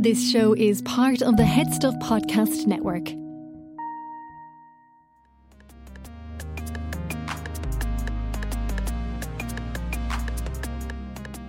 This show is part of the HeadStuff Podcast Network.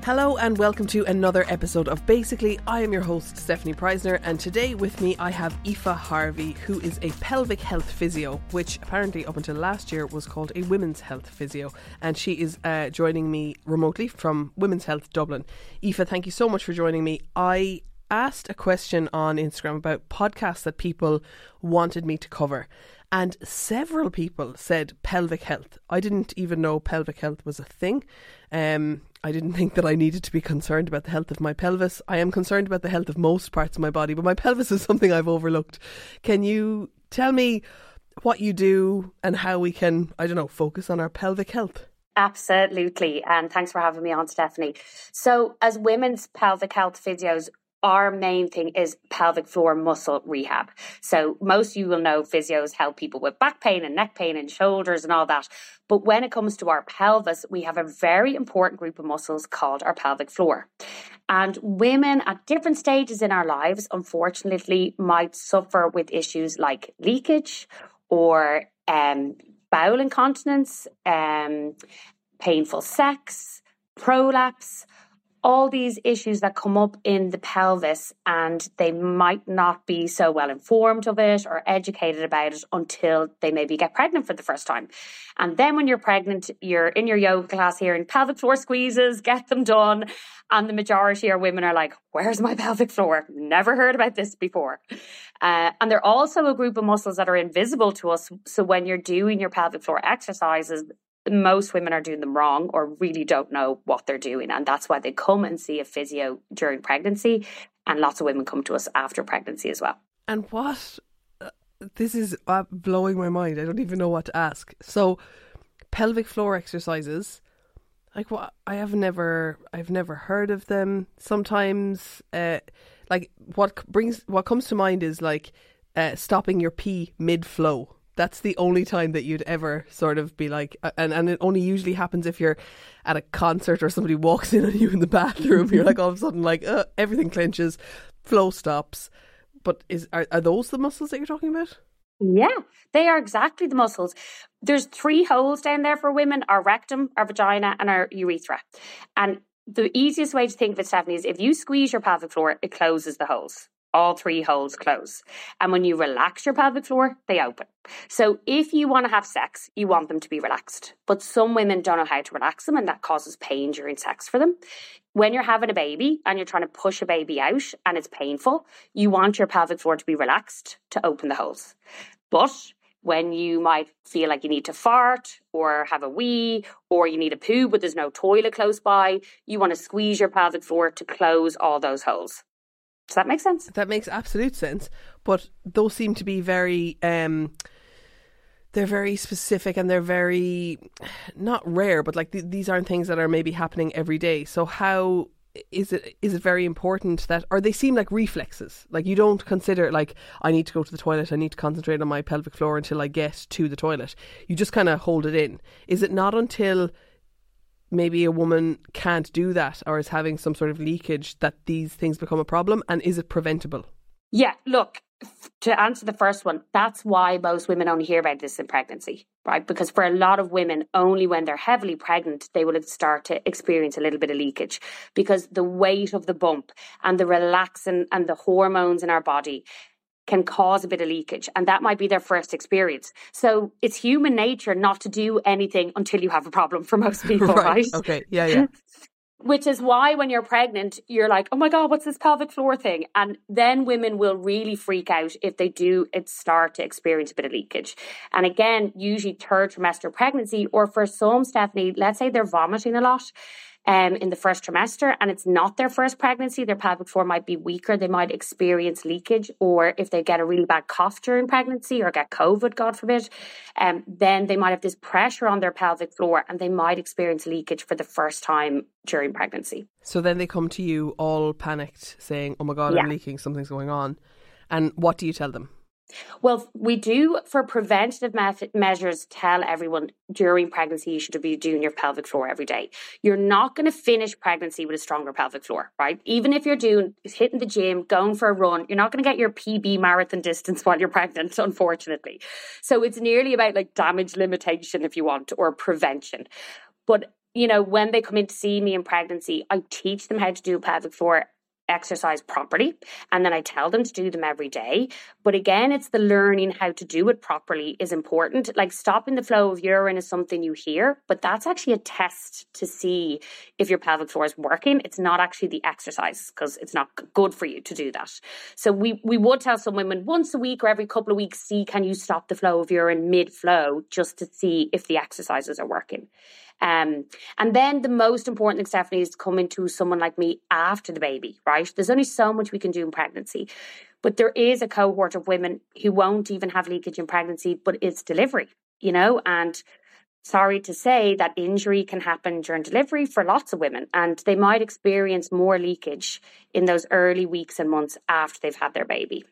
Hello and welcome to another episode of Basically. I am your host, Stefanie Preissner, and today with me I have Aoife Harvey, who is a pelvic health physio, which apparently up until last year was called a women's health physio. And she is uh, joining me remotely from Women's Health Dublin. Aoife, thank you so much for joining me. I asked a question on Instagram about podcasts that people wanted me to cover. And several people said pelvic health. I didn't even know pelvic health was a thing. Um, I didn't think that I needed to be concerned about the health of my pelvis. I am concerned about the health of most parts of my body, but my pelvis is something I've overlooked. Can you tell me what you do and how we can, I don't know, focus on our pelvic health? Absolutely. And thanks for having me on, Stefanie. So, as women's pelvic health physios, our main thing is pelvic floor muscle rehab. So most you will know physios help people with back pain and neck pain and shoulders and all that. But when it comes to our pelvis, we have a very important group of muscles called our pelvic floor. And women at different stages in our lives, unfortunately, might suffer with issues like leakage or um, bowel incontinence, um, painful sex, prolapse all these issues that come up in the pelvis and they might not be so well informed of it or educated about it until they maybe get pregnant for the first time. And then when you're pregnant, you're in your yoga class hearing pelvic floor squeezes, get them done. And the majority of women are like, where's my pelvic floor? Never heard about this before. Uh, and they're also a group of muscles that are invisible to us. So when you're doing your pelvic floor exercises, most women are doing them wrong or really don't know what they're doing. And that's why they come and see a physio during pregnancy. And lots of women come to us after pregnancy as well. And what? Uh, this is uh, blowing my mind. I don't even know what to ask. So, pelvic floor exercises. Like what? I have never, I've never heard of them. Sometimes, uh, like what brings, what comes to mind is like uh, stopping your pee mid flow that's the only time that you'd ever sort of be like, and, and it only usually happens if you're at a concert or somebody walks in on you in the bathroom. You're like all of a sudden like uh, everything clenches, flow stops. But is are, are those the muscles that you're talking about? Yeah, they are exactly the muscles. There's three holes down there for women: our rectum, our vagina, and our urethra. And the easiest way to think of it, Stefanie, is if you squeeze your pelvic floor, it closes the holes all three holes close. And when you relax your pelvic floor, they open. So if you want to have sex, you want them to be relaxed. But some women don't know how to relax them, and that causes pain during sex for them. When you're having a baby and you're trying to push a baby out and it's painful, you want your pelvic floor to be relaxed to open the holes. But when you might feel like you need to fart or have a wee or you need a poo but there's no toilet close by, you want to squeeze your pelvic floor to close all those holes. Does that make sense? That makes absolute sense. But those seem to be very um they're very specific and they're very not rare, but like th- these aren't things that are maybe happening every day. So how is it is it very important that or they seem like reflexes like you don't consider like i need to go to the toilet i need to concentrate on my pelvic floor until i get to the toilet you just kind of hold it in is it not until maybe a woman can't do that or is having some sort of leakage that these things become a problem and is it preventable yeah look to answer the first one, that's why most women only hear about this in pregnancy, right? Because for a lot of women, only when they're heavily pregnant, they will start to experience a little bit of leakage because the weight of the bump and the relaxin and the hormones in our body can cause a bit of leakage and that might be their first experience. So it's human nature not to do anything until you have a problem for most people right, right? okay. Yeah yeah. Which is why when you're pregnant you're like oh my god what's this pelvic floor thing? And then women will really freak out if they do it start to experience a bit of leakage. And again usually third trimester pregnancy or for some stefanie let's say they're vomiting a lot um, in the first trimester and it's not their first pregnancy, their pelvic floor might be weaker. They might experience leakage, or if they get a really bad cough during pregnancy or get COVID, God forbid, um, then they might have this pressure on their pelvic floor and they might experience leakage for the first time during pregnancy. So then they come to you all panicked, saying, Oh my God, yeah. I'm leaking, something's going on. And what do you tell them? Well, we do for preventative me- measures tell everyone during pregnancy you should be doing your pelvic floor every day. You're not going to finish pregnancy with a stronger pelvic floor, right? Even if you're doing hitting the gym, going for a run, you're not going to get your PB marathon distance while you're pregnant, unfortunately. So it's nearly about like damage limitation if you want or prevention. But you know, when they come in to see me in pregnancy, I teach them how to do pelvic floor exercise properly and then I tell them to do them every day. But again, it's the learning how to do it properly is important. Like stopping the flow of urine is something you hear, but that's actually a test to see if your pelvic floor is working. It's not actually the exercise because it's not good for you to do that. So we we would tell some women once a week or every couple of weeks see can you stop the flow of urine mid flow just to see if the exercises are working. Um, and then the most important thing, Stefanie, is coming to someone like me after the baby, right? There's only so much we can do in pregnancy. But there is a cohort of women who won't even have leakage in pregnancy, but it's delivery, you know, and sorry to say that injury can happen during delivery for lots of women and they might experience more leakage in those early weeks and months after they've had their baby.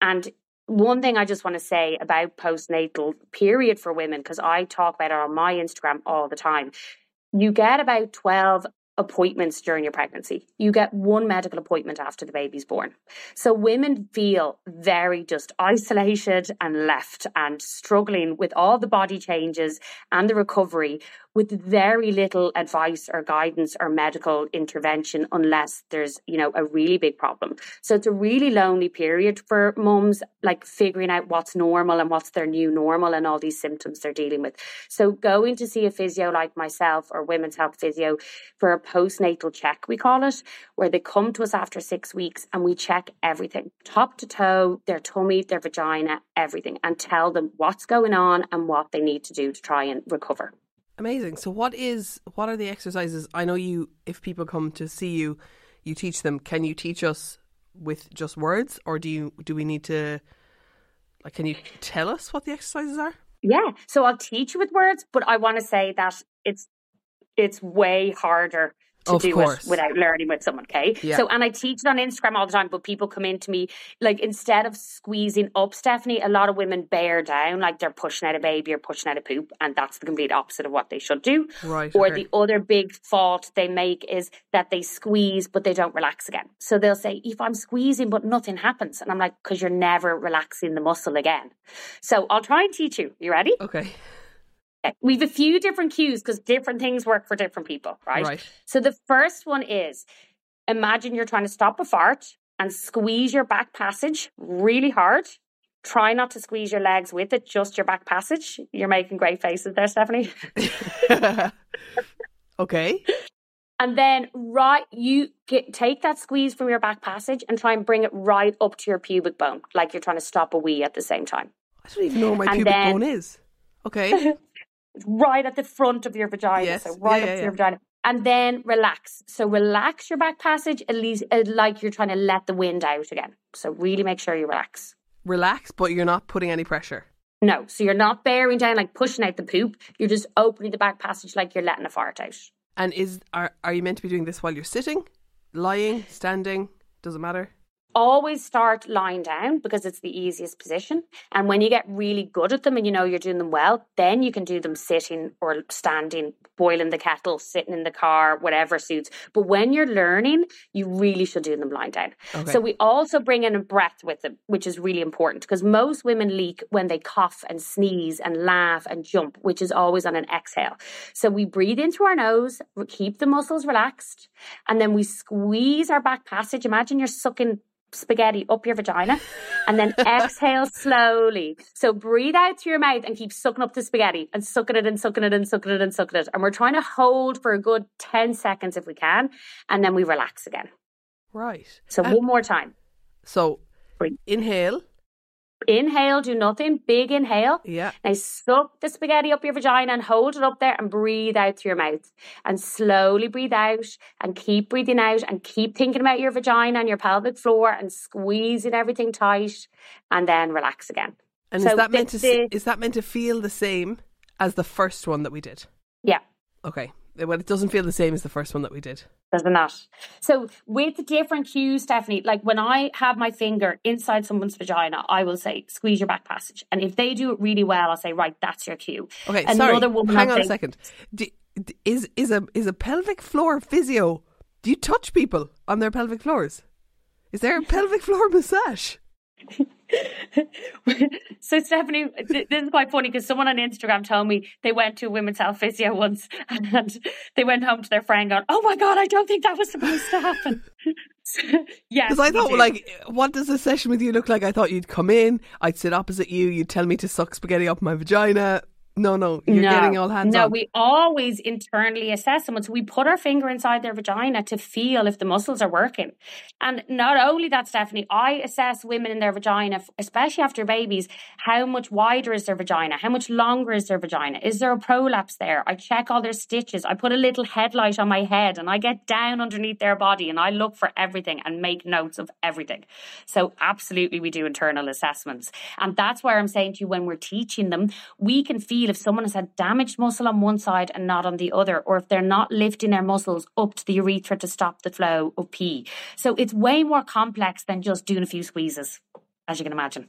And one thing I just want to say about postnatal period for women, because I talk about it on my Instagram all the time. You get about 12 appointments during your pregnancy. You get one medical appointment after the baby's born. So women feel very just isolated and left and struggling with all the body changes and the recovery with very little advice or guidance or medical intervention unless there's, you know, a really big problem. So it's a really lonely period for mums, like figuring out what's normal and what's their new normal and all these symptoms they're dealing with. So going to see a physio like myself or women's health physio for a postnatal check, we call it, where they come to us after six weeks and we check everything, top to toe, their tummy, their vagina, everything, and tell them what's going on and what they need to do to try and recover. Amazing. So what is what are the exercises? I know you if people come to see you, you teach them. Can you teach us with just words or do you do we need to like can you tell us what the exercises are? Yeah. So I'll teach you with words, but I want to say that it's it's way harder to of do course. it without learning with someone. Okay. Yeah. So, and I teach it on Instagram all the time, but people come in to me like instead of squeezing up, Stefanie, a lot of women bear down, like they're pushing out a baby or pushing out a poop, and that's the complete opposite of what they should do. Right. Or okay. the other big fault they make is that they squeeze, but they don't relax again. So they'll say, if I'm squeezing, but nothing happens. And I'm like, because you're never relaxing the muscle again. So I'll try and teach you. You ready? Okay. We've a few different cues because different things work for different people, right? right? So the first one is imagine you're trying to stop a fart and squeeze your back passage really hard. Try not to squeeze your legs with it, just your back passage. You're making great faces there, Stefanie. okay. And then right you get take that squeeze from your back passage and try and bring it right up to your pubic bone, like you're trying to stop a wee at the same time. I don't even know where my and pubic then, bone is. Okay. right at the front of your vagina. Yes. So right yeah, up yeah, to your vagina. And then relax. So relax your back passage at least uh, like you're trying to let the wind out again. So really make sure you relax. Relax, but you're not putting any pressure. No. So you're not bearing down like pushing out the poop. You're just opening the back passage like you're letting a fart out. And is are are you meant to be doing this while you're sitting, lying, standing? Doesn't matter. Always start lying down because it's the easiest position. And when you get really good at them and you know you're doing them well, then you can do them sitting or standing, boiling the kettle, sitting in the car, whatever suits. But when you're learning, you really should do them lying down. Okay. So we also bring in a breath with them, which is really important because most women leak when they cough and sneeze and laugh and jump, which is always on an exhale. So we breathe in through our nose, keep the muscles relaxed, and then we squeeze our back passage. Imagine you're sucking spaghetti up your vagina and then exhale slowly. So breathe out through your mouth and keep sucking up the spaghetti and sucking it and sucking it and sucking it and sucking it. And we're trying to hold for a good 10 seconds if we can. And then we relax again. Right. So one more time. So breathe. inhale. Inhale, do nothing. Big inhale. Yeah. Now suck the spaghetti up your vagina and hold it up there and breathe out through your mouth. And slowly breathe out and keep breathing out and keep thinking about your vagina and your pelvic floor and squeezing everything tight and then relax again. And so is that meant to is that meant to feel the same as the first one that we did? Yeah. Okay. Well, it doesn't feel the same as the first one that we did. Does it not? So with the different cues, Stefanie, like when I have my finger inside someone's vagina, I will say, squeeze your back passage. And if they do it really well, I'll say, right, that's your cue. Okay, Another sorry. Woman Hang on say, a second. Do, is is a is a pelvic floor physio? Do you touch people on their pelvic floors? Is there a pelvic floor massage? so Stefanie, this is quite funny because someone on Instagram told me they went to a women's health physio once and they went home to their friend going, "Oh my god, I don't think that was supposed to happen." yes, because I thought, like, what does a session with you look like? I thought you'd come in, I'd sit opposite you, you'd tell me to suck spaghetti up my vagina, no, no, you're no, getting all hands no, on. we always internally assess someone. So we put our finger inside their vagina to feel if the muscles are working. And not only that, Stefanie, I assess women in their vagina, especially after babies, how much wider is their vagina? How much longer is their vagina? Is there a prolapse there? I check all their stitches. I put a little headlight on my head and I get down underneath their body and I look for everything and make notes of everything. So absolutely we do internal assessments. And that's where I'm saying to you when we're teaching them, we can feel feel if someone has had damaged muscle on one side and not on the other, or if they're not lifting their muscles up to the urethra to stop the flow of pee. So it's way more complex than just doing a few squeezes, as you can imagine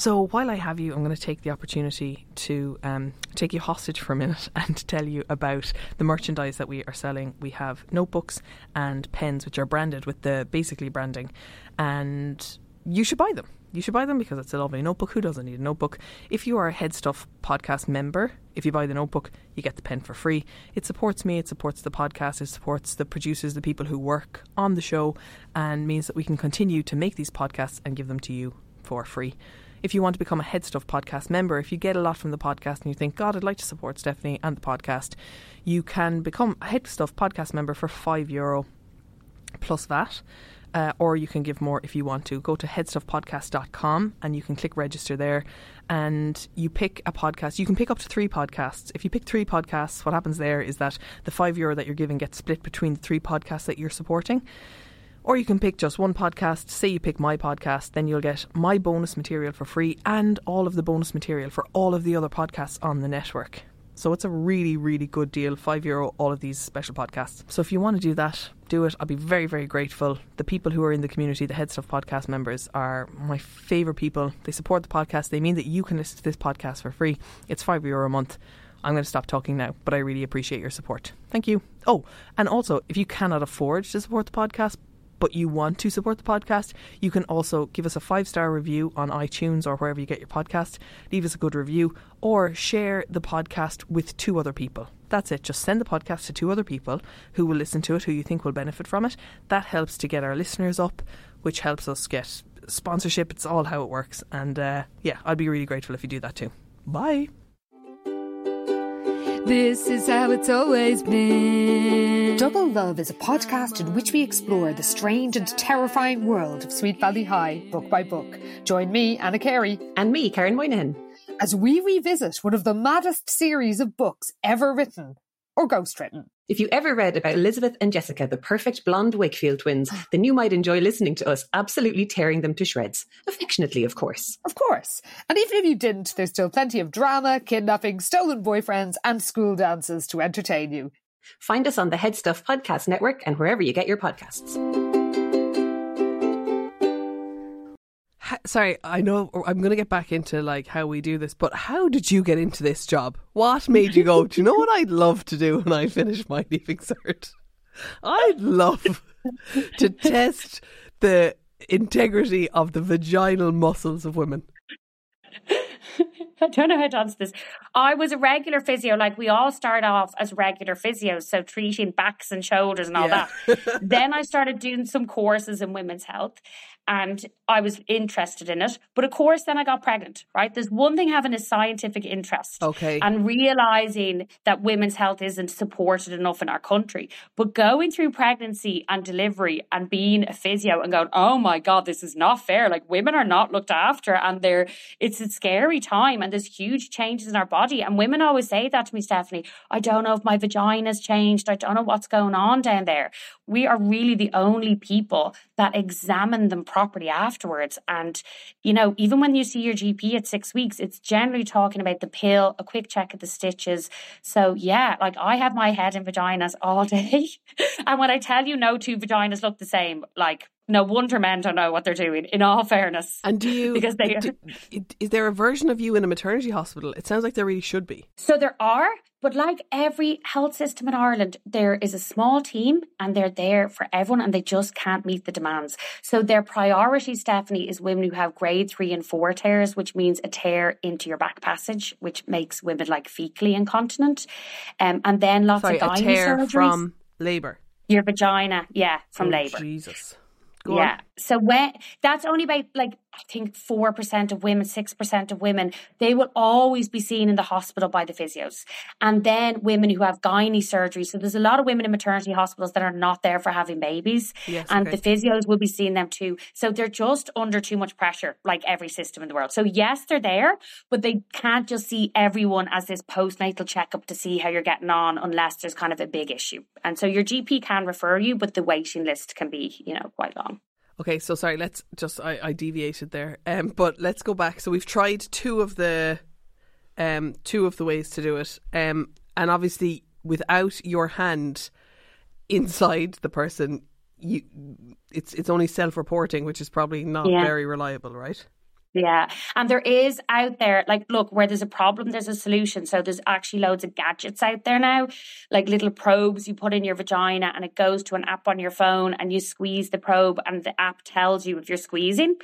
So while I have you, I'm going to take the opportunity to um, take you hostage for a minute and tell you about the merchandise that we are selling. We have notebooks and pens, which are branded with the basically branding, and you should buy them. You should buy them because it's a lovely notebook. Who doesn't need a notebook? If you are a HeadStuff podcast member, if you buy the notebook, you get the pen for free. It supports me, it supports the podcast, it supports the producers, the people who work on the show, and means that we can continue to make these podcasts and give them to you for free if you want to become a HeadStuff podcast member, if you get a lot from the podcast and you think, God, I'd like to support Stefanie and the podcast, you can become a HeadStuff podcast member for five euro plus VAT. Uh, or you can give more if you want to. Go to headstuffpodcast.com and you can click register there and you pick a podcast. You can pick up to three podcasts. If you pick three podcasts, what happens there is that the five euro that you're giving gets split between the three podcasts that you're supporting. Or you can pick just one podcast. Say you pick my podcast, then you'll get my bonus material for free and all of the bonus material for all of the other podcasts on the network. So it's a really, really good deal. Five euro, all of these special podcasts. So if you want to do that, do it. I'll be very, very grateful. The people who are in the community, the HeadStuff podcast members, are my favourite people. They support the podcast. They mean that you can listen to this podcast for free. It's five euro a month. I'm going to stop talking now, but I really appreciate your support. Thank you. Oh, and also, if you cannot afford to support the podcast, but you want to support the podcast, you can also give us a five star review on iTunes or wherever you get your podcast. Leave us a good review or share the podcast with two other people. That's it. Just send the podcast to two other people who will listen to it, who you think will benefit from it. That helps to get our listeners up, which helps us get sponsorship. It's all how it works. And uh, yeah, I'd be really grateful if you do that too. Bye. This is how it's always been. Double Love is a podcast in which we explore the strange and terrifying world of Sweet Valley High, book by book. Join me, Anna Carey. And me, Karen Moynihan. As we revisit one of the maddest series of books ever written, or ghostwritten. If you ever read about Elizabeth and Jessica, the perfect blonde Wakefield twins, then you might enjoy listening to us absolutely tearing them to shreds. Affectionately, of course. Of course. And even if you didn't, there's still plenty of drama, kidnapping, stolen boyfriends, and school dances to entertain you. Find us on the HeadStuff Podcast Network and wherever you get your podcasts. Sorry, I know I'm going to get back into like how we do this, but how did you get into this job? What made you go? do you know what I'd love to do when I finish my leaving cert? I'd love to test the integrity of the vaginal muscles of women. I don't know how to answer this. I was a regular physio, like we all start off as regular physios, so treating backs and shoulders and all Yeah. that. then I started doing some courses in women's health and I was interested in it. But of course, then I got pregnant, right? There's one thing having a scientific interest Okay. and realizing that women's health isn't supported enough in our country. But going through pregnancy and delivery and being a physio and going, oh my God, this is not fair. Like women are not looked after and they're, it's a scary time and there's huge changes in our body. And women always say that to me, Stefanie. I don't know if my vagina's changed. I don't know what's going on down there. We are really the only people that examine them properly afterwards. And, you know, even when you see your GP at six weeks, it's generally talking about the pill, a quick check of the stitches. So, yeah, like I have my head in vaginas all day. and when I tell you no two vaginas look the same, like, no wonder men don't know what they're doing, in all fairness. And do you? Because they- do- is there a version of you in a maternity hospital? It sounds like there really should be. So there are, but like every health system in Ireland, there is a small team and they're there for everyone and they just can't meet the demands. So their priority, Stefanie, is women who have grade three and four tears, which means a tear into your back passage, which makes women like fecally incontinent. Um, and then lots Sorry, of a gynae tear surgeries. from labour. your vagina, yeah, from Oh, labour. Jesus. Go yeah. on. So when that's only about like I think four percent of women, six percent of women, they will always be seen in the hospital by the physios. And then women who have gynae surgery. So there's a lot of women in maternity hospitals that are not there for having babies. Yes, and okay. the physios will be seeing them too. So they're just under too much pressure, like every system in the world. So yes, they're there, but they can't just see everyone as this postnatal checkup to see how you're getting on unless there's kind of a big issue. And so your GP can refer you, but the waiting list can be, you know, quite long. Okay, so sorry, let's just I, I deviated there. Um but let's go back. So we've tried two of the um two of the ways to do it. Um and obviously without your hand inside the person you it's it's only self reporting, which is probably not Yeah. very reliable, right? Yeah. And there is out there, like, look, where there's a problem, there's a solution. So there's actually loads of gadgets out there now, like little probes you put in your vagina and it goes to an app on your phone and you squeeze the probe and the app tells you if you're squeezing.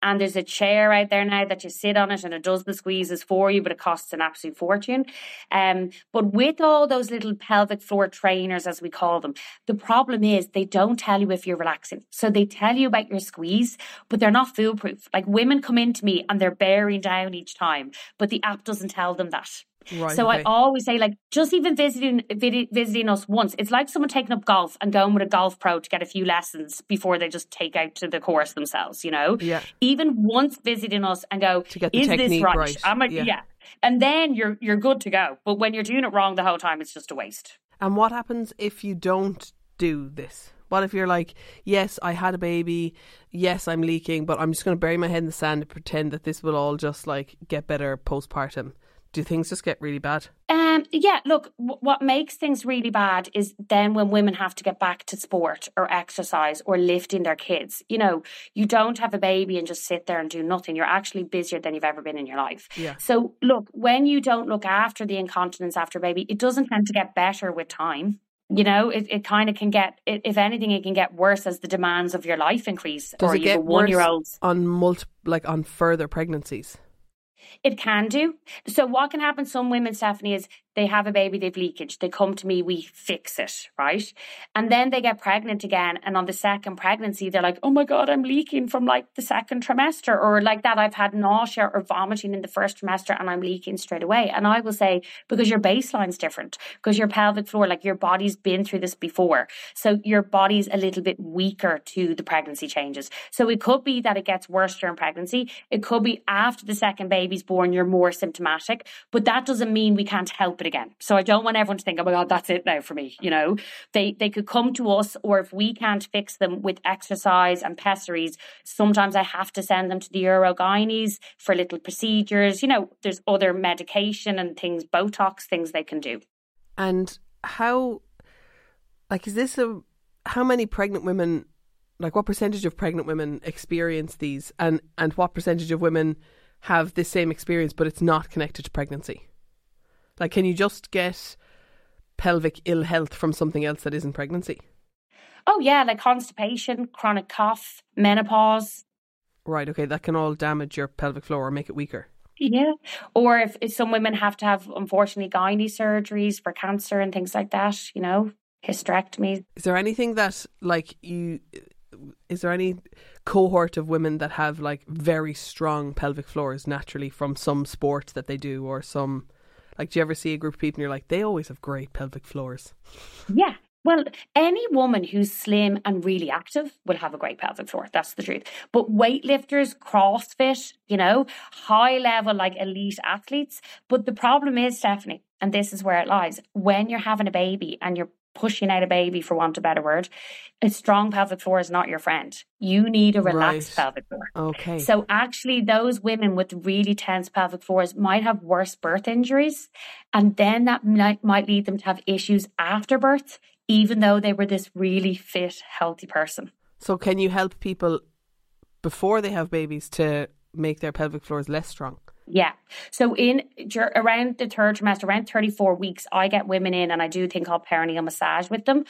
And there's a chair out there now that you sit on it and it does the squeezes for you, but it costs an absolute fortune. Um, but with all those little pelvic floor trainers, as we call them, the problem is they don't tell you if you're relaxing. So they tell you about your squeeze, but they're not foolproof. Like women come into me and they're bearing down each time, but the app doesn't tell them that. Right. so I always say, like, just even visiting visiting us once, it's like someone taking up golf and going with a golf pro to get a few lessons before they just take out to the course themselves. You know, Yeah. even once visiting us and go, To is this right? right. I'm like, Yeah. yeah. and then you're you're good to go. But when you're doing it wrong the whole time, it's just a waste. And what happens if you don't do this? What if you're like, yes, I had a baby, yes, I'm leaking, but I'm just going to bury my head in the sand and pretend that this will all just like get better postpartum? Do things just get really bad? Um, yeah, look, w- what makes things really bad is then when women have to get back to sport or exercise or lifting their kids. You know, you don't have a baby and just sit there and do nothing. You're actually busier than you've ever been in your life. Yeah. So, look, when you don't look after the incontinence after baby, it doesn't tend to get better with time. You know, it, it kind of can get, it, if anything, it can get worse as the demands of your life increase. Does or it get one year old. on multi, like on further pregnancies? It can do. So what can happen? Some women, Stefanie, is they have a baby, they've leakage. They come to me, we fix it, right? And then they get pregnant again. And on the second pregnancy, they're like, oh my God, I'm leaking from like the second trimester. Or like that, I've had nausea or vomiting in the first trimester and I'm leaking straight away. And I will say, because your baseline's different, because your pelvic floor, like your body's been through this before. So your body's a little bit weaker to the pregnancy changes. So it could be that it gets worse during pregnancy. It could be after the second baby's born, you're more symptomatic. But that doesn't mean we can't help it again. So I don't want everyone to think, oh my God, that's it now for me. You know, they, they could come to us, or if we can't fix them with exercise and pessaries, sometimes I have to send them to the urogynes for little procedures. You know, there's other medication and things, Botox things they can do. And how, like, is this a, how many pregnant women, like, what percentage of pregnant women experience these, and, and what percentage of women have this same experience, but it's not connected to pregnancy? Like, can you just get pelvic ill health from something else that isn't pregnancy? Oh, yeah, like constipation, chronic cough, menopause. Right, okay, that can all damage your pelvic floor or make it weaker. Yeah. Or if, if some women have to have, unfortunately, gynae surgeries for cancer and things like that, you know, hysterectomy. Is there anything that, like, you, is there any cohort of women that have, like, very strong pelvic floors naturally from some sport that they do or some, like, do you ever see a group of people and you're like, they always have great pelvic floors? Yeah. Well, any woman who's slim and really active will have a great pelvic floor. That's the truth. But weightlifters, CrossFit, you know, high level, like elite athletes. But the problem is, Stefanie, and this is where it lies when you're having a baby and you're pushing out a baby, for want of a better word, a strong pelvic floor is not your friend. You need a relaxed Right. pelvic floor. Okay. So actually, those women with really tense pelvic floors might have worse birth injuries, and then that might, might lead them to have issues after birth, even though they were this really fit, healthy person. So, can you help people before they have babies to make their pelvic floors less strong? Yeah. So in around the third trimester, around 34 weeks, I get women in and I do thing called perineal massage with them.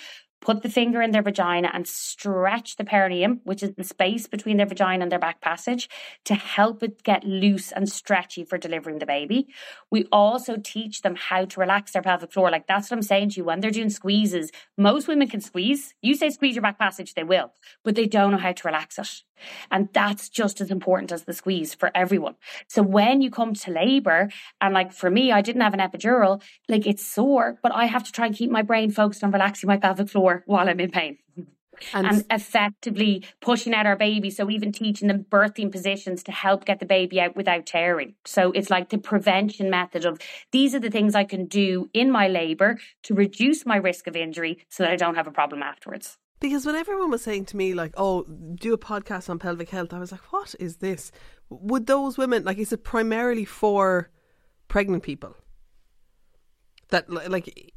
Put the finger in their vagina and stretch the perineum, which is the space between their vagina and their back passage, to help it get loose and stretchy for delivering the baby. We also teach them how to relax their pelvic floor. Like that's what I'm saying to you. When they're doing squeezes, most women can squeeze. You say squeeze your back passage, they will, but they don't know how to relax it. And that's just as important as the squeeze for everyone. So when you come to labor, and like for me, I didn't have an epidural, like it's sore, but I have to try and keep my brain focused on relaxing my pelvic floor while I'm in pain. And, And effectively pushing out our baby. So even teaching them birthing positions to help get the baby out without tearing. So it's like the prevention method of these are the things I can do in my labor to reduce my risk of injury so that I don't have a problem afterwards. because when everyone was saying to me, like, oh, do a podcast on pelvic health, I was like, what is this? Would those women, like, is it primarily for pregnant people? That, like,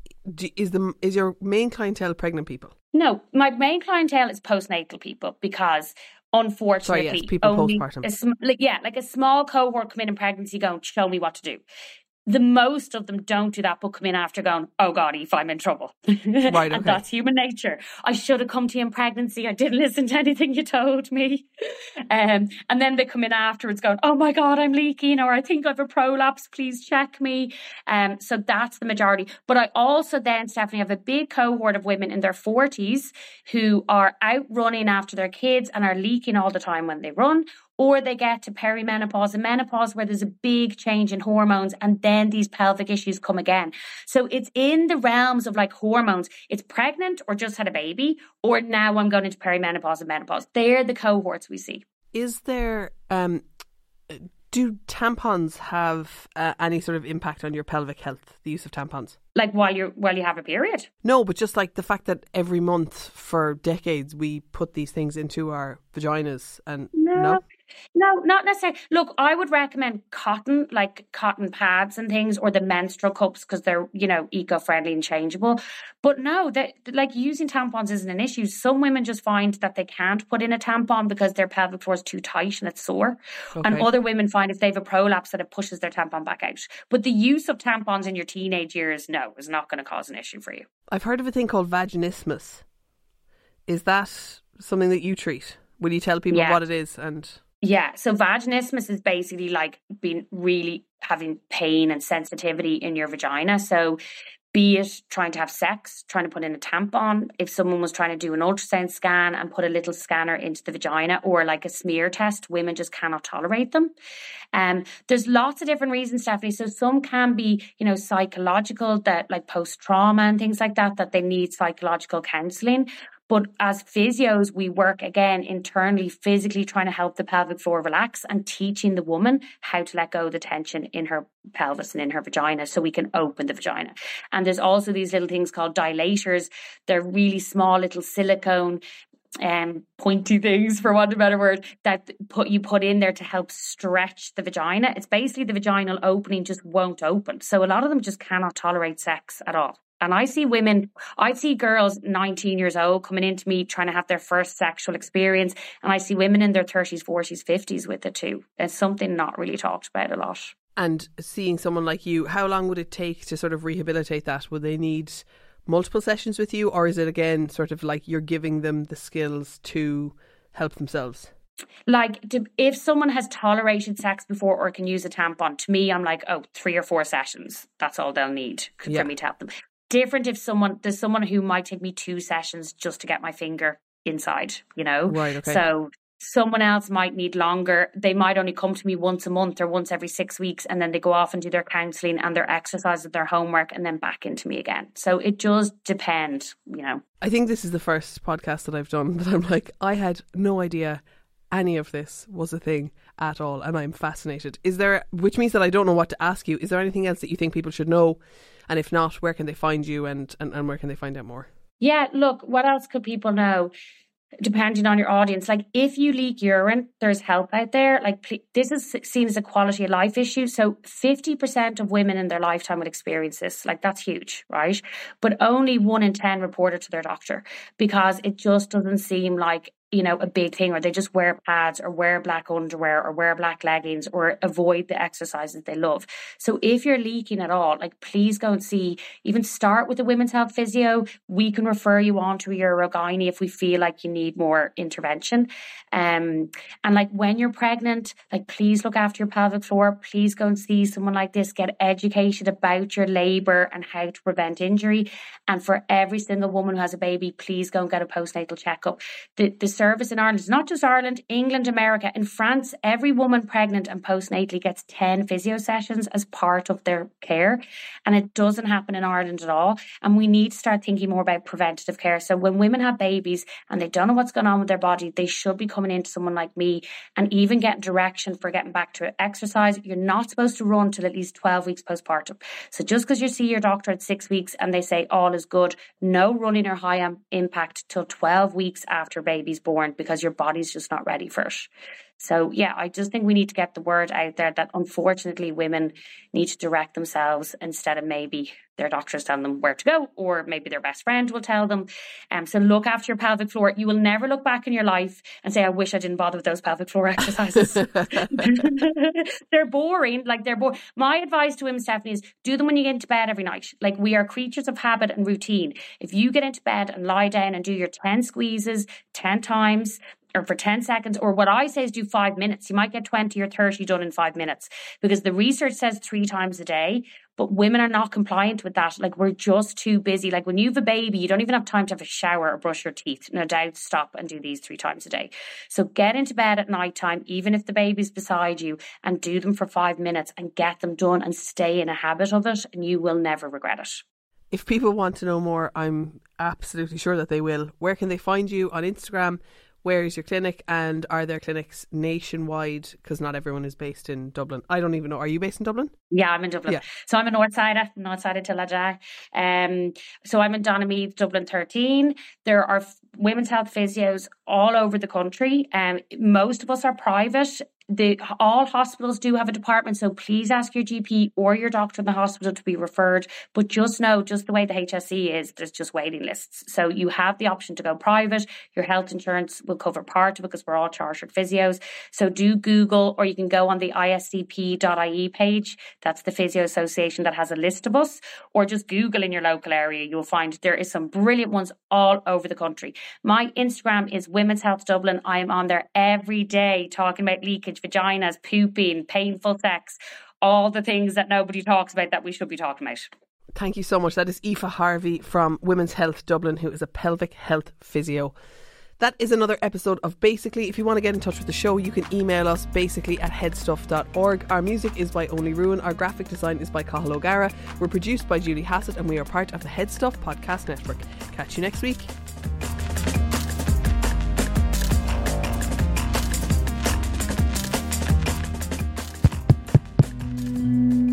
is the is your main clientele pregnant people? No, my main clientele is postnatal people because unfortunately, people only postpartum. sm- like, yeah, like a small cohort come in in pregnancy going, show me what to do. The most of them don't do that, but come in after going, oh God, Aoife, I'm in trouble. Right, okay. and that's human nature. I should have come to you in pregnancy. I didn't listen to anything you told me. Um, and then they come in afterwards going, oh my God, I'm leaking, or I think I have a prolapse. Please check me. Um, so that's the majority. But I also then, Stefanie, have a big cohort of women in their 40s who are out running after their kids and are leaking all the time when they run, or they get to perimenopause and menopause where there's a big change in hormones and then these pelvic issues come again. So it's in the realms of like hormones. It's pregnant or just had a baby, or now I'm going into perimenopause and menopause. They're the cohorts we see. Is there, um, do tampons have uh, any sort of impact on your pelvic health, the use of tampons? Like while you're while you have a period. No, but just like the fact that every month for decades we put these things into our vaginas and no, No, not necessarily. Look, I would recommend cotton, like cotton pads and things, or the menstrual cups because they're, you know, eco friendly and changeable. But no, that like using tampons isn't an issue. Some women just find that they can't put in a tampon because their pelvic floor is too tight and it's sore. Okay. And other women find if they have a prolapse that it pushes their tampon back out. But the use of tampons in your teenage years, no, is not going to cause an issue for you. I've heard of a thing called vaginismus. Is that something that you treat? Will you tell people yeah. what it is and yeah, so vaginismus is basically like being really having pain and sensitivity in your vagina. So be it trying to have sex, trying to put in a tampon, if someone was trying to do an ultrasound scan and put a little scanner into the vagina or like a smear test, women just cannot tolerate them. Um, there's lots of different reasons, Stefanie. So some can be, you know, psychological that like post trauma and things like that, that they need psychological counseling. But as physios, we work again internally, physically trying to help the pelvic floor relax and teaching the woman how to let go the tension in her pelvis and in her vagina so we can open the vagina. And there's also these little things called dilators. They're really small little silicone um pointy things for want of a better word that put you put in there to help stretch the vagina it's basically the vaginal opening just won't open so a lot of them just cannot tolerate sex at all and I see women, I see girls 19 years old coming into me trying to have their first sexual experience. And I see women in their 30s, 40s, 50s with it too. It's something not really talked about a lot. And seeing someone like you, how long would it take to sort of rehabilitate that? Would they need multiple sessions with you? Or is it again sort of like you're giving them the skills to help themselves? like to, if someone has tolerated sex before or can use a tampon to me i'm like oh three or four sessions that's all they'll need for yeah. me to help them different if someone there's someone who might take me two sessions just to get my finger inside, you know? Right, okay. So someone else might need longer. They might only come to me once a month or once every six weeks, and then they go off and do their counselling and their exercise and their homework, and then back into me again. So it does depend, you know. I think this is the first podcast that I've done, but I'm like, I had no idea any of this was a thing at all, and I'm fascinated. Is there, which means that I don't know what to ask you, is there anything else that you think people should know and if not, where can they find you and, and, and where can they find out more? Yeah, look, what else could people know? depending on your audience. Like if you leak urine, there's help out there. Like this is seen as a quality of life issue. So 50% of women in their lifetime would experience this. Like that's huge, right? But only one in 10 report it to their doctor because it just doesn't seem like you know, a big thing, or they just wear pads or wear black underwear or wear black leggings or avoid the exercises they love. So if you're leaking at all, like please go and see, even start with a women's health physio. We can refer you on to a urogyne if we feel like you need more intervention. Um, and like when you're pregnant, like please look after your pelvic floor. Please go and see someone like this, get educated about your labor and how to prevent injury. And for every single woman who has a baby, please go and get a postnatal checkup. The, the service in Ireland. It's not just Ireland, England, America. In France, every woman pregnant and postnatally gets 10 physio sessions as part of their care. And it doesn't happen in Ireland at all. And we need to start thinking more about preventative care. So when women have babies and they don't know what's going on with their body, they should be coming into someone like me and even getting direction for getting back to exercise. You're not supposed to run till at least 12 weeks postpartum. So just because you see your doctor at six weeks and they say all is good, no running or high impact till 12 weeks after baby's born born because your body's just not ready for it. So, yeah, I just think we need to get the word out there that unfortunately women need to direct themselves instead of maybe their doctors telling them where to go, or maybe their best friend will tell them. Um, so, look after your pelvic floor. You will never look back in your life and say, I wish I didn't bother with those pelvic floor exercises. they're boring. Like, they're boring. My advice to women, Stefanie, is do them when you get into bed every night. Like, we are creatures of habit and routine. If you get into bed and lie down and do your 10 squeezes 10 times, or for 10 seconds, or what I say is do five minutes. You might get 20 or 30 done in five minutes because the research says three times a day, but women are not compliant with that. Like we're just too busy. Like when you have a baby, you don't even have time to have a shower or brush your teeth. No doubt stop and do these three times a day. So get into bed at night time, even if the baby's beside you, and do them for five minutes and get them done and stay in a habit of it, and you will never regret it. If people want to know more, I'm absolutely sure that they will. Where can they find you on Instagram? Where is your clinic, and are there clinics nationwide? Because not everyone is based in Dublin. I don't even know. Are you based in Dublin? Yeah, I'm in Dublin. Yeah. So I'm a north sider, north sider Lajai. Um, so I'm in Donaghmede, Dublin 13. There are f- women's health physios all over the country. Um, most of us are private. The all hospitals do have a department, so please ask your GP or your doctor in the hospital to be referred. But just know, just the way the HSE is, there's just waiting lists. So you have the option to go private. Your health insurance will cover part because we're all chartered physios. So do Google, or you can go on the iscp.ie page. That's the Physio Association that has a list of us, or just Google in your local area. You'll find there is some brilliant ones all over the country. My Instagram is Women's Health Dublin. I am on there every day talking about leakage, vaginas, pooping, painful sex, all the things that nobody talks about that we should be talking about. Thank you so much. That is Aoife Harvey from Women's Health Dublin, who is a pelvic health physio. That is another episode of Basically. If you want to get in touch with the show, you can email us basically at headstuff.org. Our music is by Only Ruin. Our graphic design is by Cathal O'Gara. We're produced by Julie Hassett and we are part of the HeadStuff Podcast Network. Catch you next week.